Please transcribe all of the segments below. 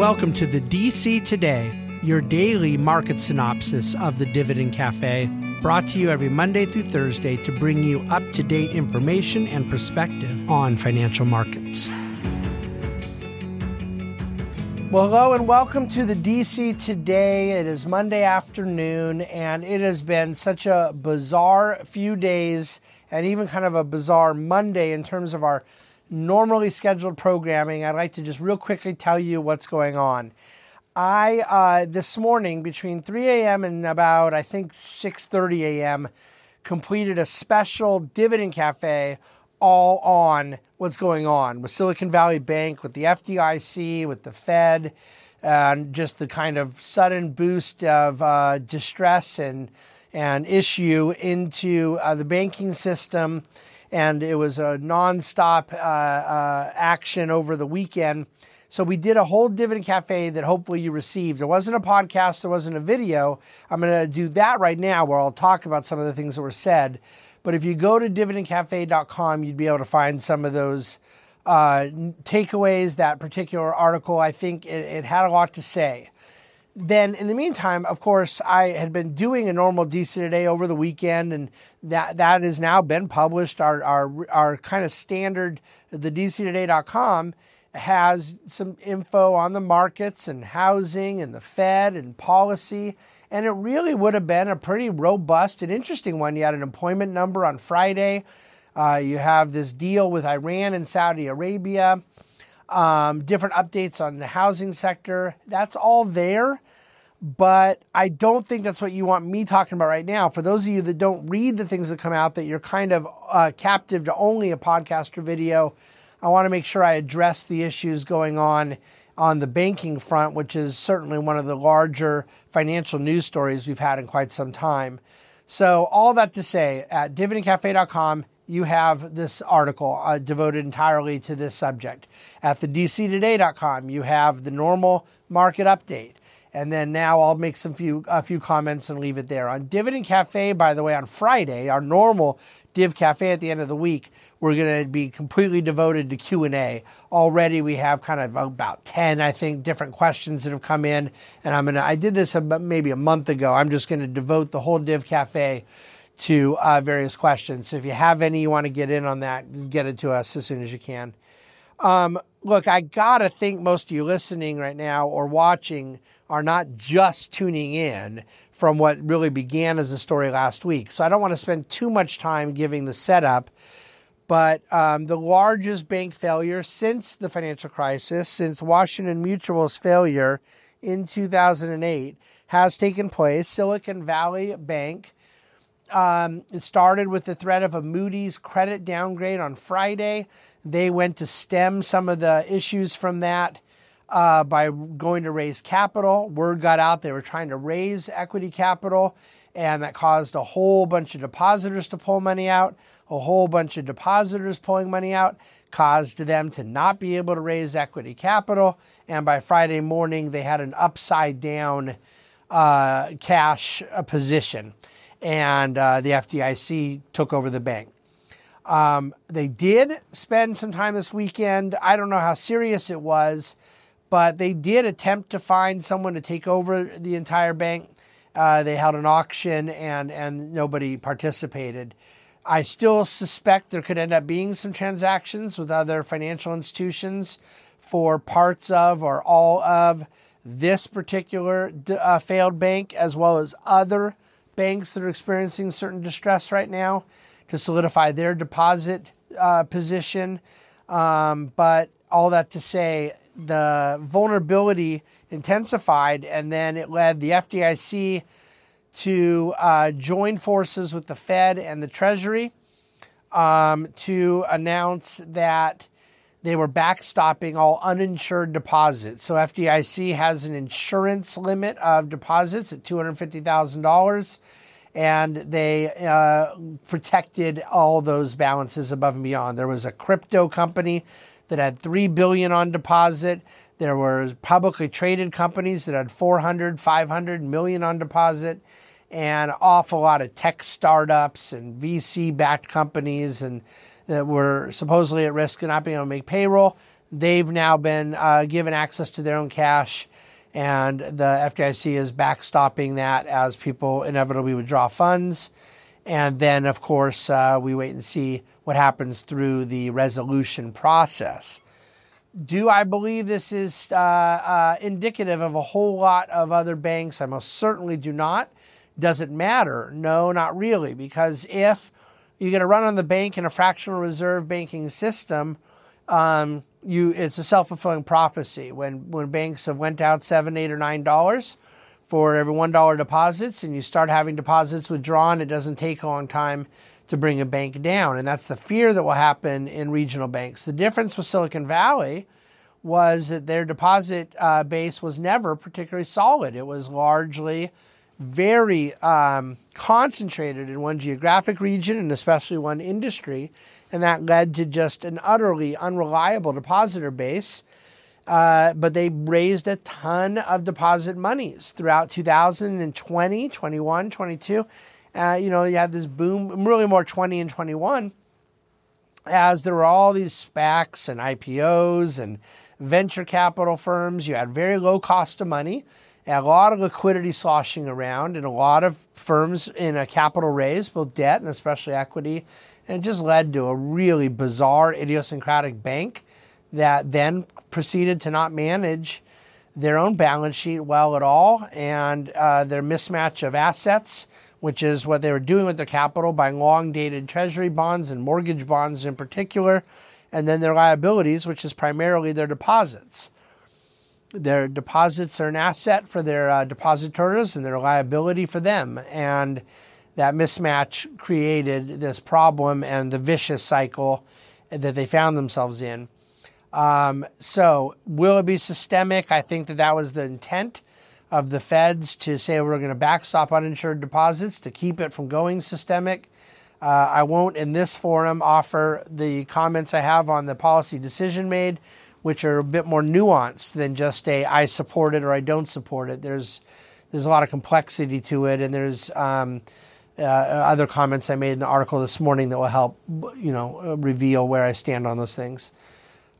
Welcome to the DC Today, your daily market synopsis of the Dividend Cafe, brought to you every Monday through Thursday to bring you up to date information and perspective on financial markets. Well, hello and welcome to the DC Today. It is Monday afternoon, and it has been such a bizarre few days and even kind of a bizarre Monday in terms of our normally scheduled programming, I'd like to just real quickly tell you what's going on. I uh, this morning between 3 a.m. and about I think 6:30 a.m. completed a special dividend cafe all on what's going on with Silicon Valley Bank, with the FDIC, with the Fed, and just the kind of sudden boost of uh, distress and and issue into uh, the banking system and it was a nonstop uh, uh, action over the weekend. So we did a whole dividend cafe that hopefully you received. It wasn't a podcast, there wasn't a video. I'm going to do that right now where I'll talk about some of the things that were said. But if you go to dividendcafe.com, you'd be able to find some of those uh, takeaways. That particular article, I think it, it had a lot to say then in the meantime, of course, I had been doing a normal DC Today over the weekend, and that that has now been published. Our our our kind of standard, the DCToday.com has some info on the markets and housing and the Fed and policy. And it really would have been a pretty robust and interesting one. You had an employment number on Friday. Uh, you have this deal with Iran and Saudi Arabia um, different updates on the housing sector. That's all there, but I don't think that's what you want me talking about right now. For those of you that don't read the things that come out, that you're kind of uh, captive to only a podcast or video, I want to make sure I address the issues going on on the banking front, which is certainly one of the larger financial news stories we've had in quite some time. So, all that to say, at dividendcafe.com, you have this article uh, devoted entirely to this subject. At the dctoday.com, you have the normal market update. And then now I'll make some few a few comments and leave it there. On Dividend Cafe, by the way, on Friday, our normal Div Cafe at the end of the week, we're going to be completely devoted to Q&A. Already we have kind of about 10 I think different questions that have come in and I'm going to I did this about maybe a month ago. I'm just going to devote the whole Div Cafe to uh, various questions. So if you have any you want to get in on that, get it to us as soon as you can. Um, look, I gotta think most of you listening right now or watching are not just tuning in from what really began as a story last week. So I don't want to spend too much time giving the setup. But um, the largest bank failure since the financial crisis, since Washington Mutual's failure in 2008, has taken place. Silicon Valley Bank um, it started with the threat of a Moody's credit downgrade on Friday. They went to stem some of the issues from that uh, by going to raise capital. Word got out they were trying to raise equity capital, and that caused a whole bunch of depositors to pull money out. A whole bunch of depositors pulling money out caused them to not be able to raise equity capital. And by Friday morning, they had an upside down uh, cash uh, position and uh, the FDIC took over the bank. Um, they did spend some time this weekend. I don't know how serious it was, but they did attempt to find someone to take over the entire bank. Uh, they held an auction and, and nobody participated. I still suspect there could end up being some transactions with other financial institutions for parts of or all of this particular uh, failed bank, as well as other banks that are experiencing certain distress right now to solidify their deposit uh, position. Um, but all that to say, the vulnerability intensified, and then it led the FDIC to uh, join forces with the Fed and the Treasury um, to announce that they were backstopping all uninsured deposits. So FDIC has an insurance limit of deposits at $250,000 and they uh, protected all those balances above and beyond. There was a crypto company that had 3 billion on deposit. There were publicly traded companies that had 400, 500 million on deposit and an awful lot of tech startups and VC backed companies and that were supposedly at risk of not being able to make payroll. they've now been uh, given access to their own cash, and the FDIC is backstopping that as people inevitably withdraw funds. And then, of course, uh, we wait and see what happens through the resolution process. Do I believe this is uh, uh, indicative of a whole lot of other banks? I most certainly do not. Does it matter? No, not really, because if you're going to run on the bank in a fractional reserve banking system, um, you it's a self fulfilling prophecy. When when banks have went out seven, eight, or nine dollars for every one dollar deposits, and you start having deposits withdrawn, it doesn't take a long time to bring a bank down. And that's the fear that will happen in regional banks. The difference with Silicon Valley was that their deposit uh, base was never particularly solid. It was largely very um, concentrated in one geographic region and especially one industry. And that led to just an utterly unreliable depositor base. Uh, but they raised a ton of deposit monies throughout 2020, 21, 22 uh, you know, you had this boom, really more 20 and 21, as there were all these SPACs and IPOs and venture capital firms. You had very low cost of money, a lot of liquidity sloshing around, and a lot of firms in a capital raise, both debt and especially equity. And it just led to a really bizarre, idiosyncratic bank that then proceeded to not manage their own balance sheet well at all, and uh, their mismatch of assets which is what they were doing with their capital, buying long dated treasury bonds and mortgage bonds in particular, and then their liabilities, which is primarily their deposits. Their deposits are an asset for their uh, depositors and their liability for them. And that mismatch created this problem and the vicious cycle that they found themselves in. Um, so, will it be systemic? I think that that was the intent of the feds to say we're going to backstop uninsured deposits to keep it from going systemic. Uh, I won't in this forum offer the comments I have on the policy decision made, which are a bit more nuanced than just a I support it or I don't support it. There's there's a lot of complexity to it, and there's um, uh, other comments I made in the article this morning that will help you know reveal where I stand on those things.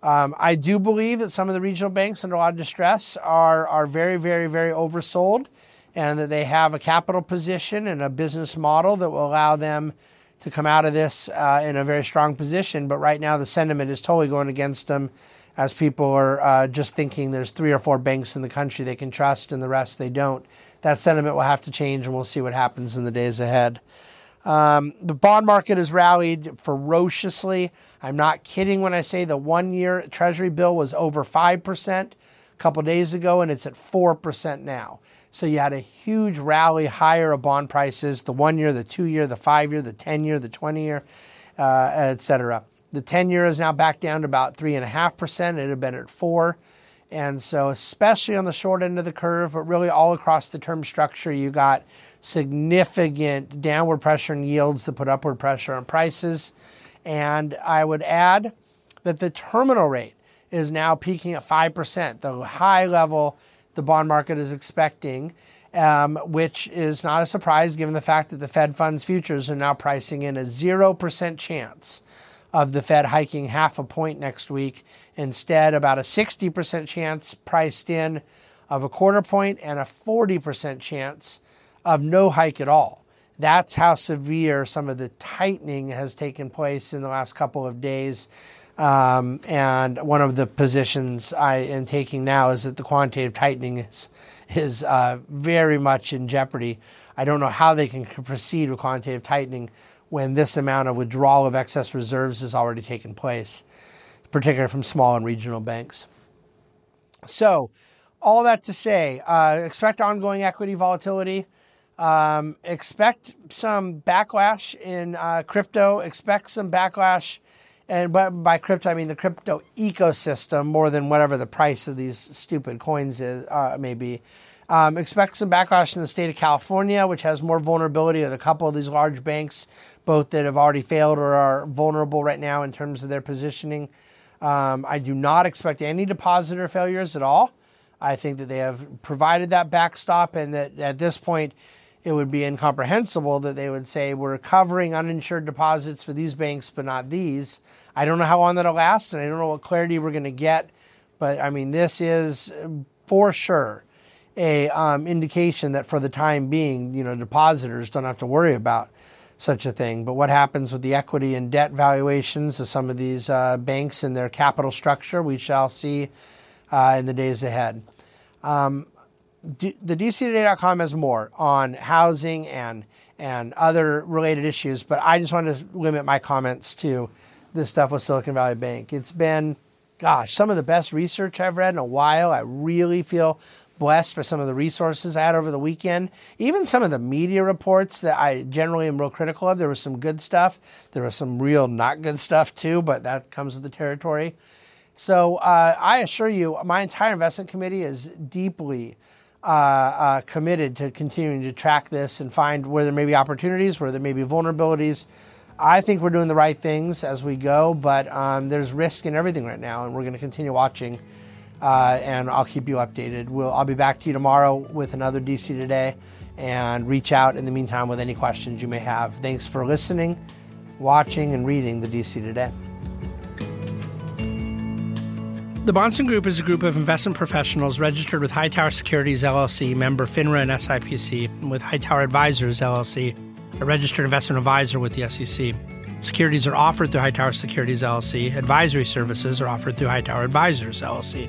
Um, I do believe that some of the regional banks under a lot of distress are, are very, very, very oversold and that they have a capital position and a business model that will allow them to come out of this uh, in a very strong position. But right now, the sentiment is totally going against them as people are uh, just thinking there's three or four banks in the country they can trust and the rest they don't. That sentiment will have to change, and we'll see what happens in the days ahead. Um, the bond market has rallied ferociously. I'm not kidding when I say the one year Treasury bill was over 5% a couple days ago, and it's at 4% now. So you had a huge rally higher of bond prices the one year, the two year, the five year, the 10 year, the 20 year, uh, et cetera. The 10 year is now back down to about 3.5%. It had been at 4 and so, especially on the short end of the curve, but really all across the term structure, you got significant downward pressure in yields that put upward pressure on prices. And I would add that the terminal rate is now peaking at 5%, the high level the bond market is expecting, um, which is not a surprise given the fact that the Fed funds futures are now pricing in a 0% chance of the Fed hiking half a point next week. Instead, about a 60% chance priced in of a quarter point and a 40% chance of no hike at all. That's how severe some of the tightening has taken place in the last couple of days. Um, and one of the positions I am taking now is that the quantitative tightening is, is uh, very much in jeopardy. I don't know how they can proceed with quantitative tightening when this amount of withdrawal of excess reserves has already taken place, particularly from small and regional banks. So, all that to say, uh, expect ongoing equity volatility. Um, expect some backlash in uh, crypto. Expect some backlash, and by, by, crypto I mean the crypto ecosystem more than whatever the price of these stupid coins is uh, may be. Um, expect some backlash in the state of California, which has more vulnerability with a couple of these large banks, both that have already failed or are vulnerable right now in terms of their positioning. Um, I do not expect any depositor failures at all. I think that they have provided that backstop and that at this point, it would be incomprehensible that they would say we're covering uninsured deposits for these banks but not these. I don't know how long that'll last, and I don't know what clarity we're going to get. But I mean, this is for sure a um, indication that for the time being, you know, depositors don't have to worry about such a thing. But what happens with the equity and debt valuations of some of these uh, banks and their capital structure, we shall see uh, in the days ahead. Um, D- the DCToday.com has more on housing and and other related issues, but I just wanted to limit my comments to this stuff with Silicon Valley Bank. It's been, gosh, some of the best research I've read in a while. I really feel blessed by some of the resources I had over the weekend. Even some of the media reports that I generally am real critical of. There was some good stuff. There was some real not good stuff too, but that comes with the territory. So uh, I assure you, my entire investment committee is deeply uh, uh, committed to continuing to track this and find where there may be opportunities, where there may be vulnerabilities. I think we're doing the right things as we go, but um, there's risk in everything right now, and we're going to continue watching. Uh, and I'll keep you updated. We'll, I'll be back to you tomorrow with another DC Today, and reach out in the meantime with any questions you may have. Thanks for listening, watching, and reading the DC Today. The Bahnsen Group is a group of investment professionals registered with Hightower Securities LLC, member FINRA and SIPC, and with Hightower Advisors LLC, a registered investment advisor with the SEC. Securities are offered through Hightower Securities LLC. Advisory services are offered through Hightower Advisors LLC.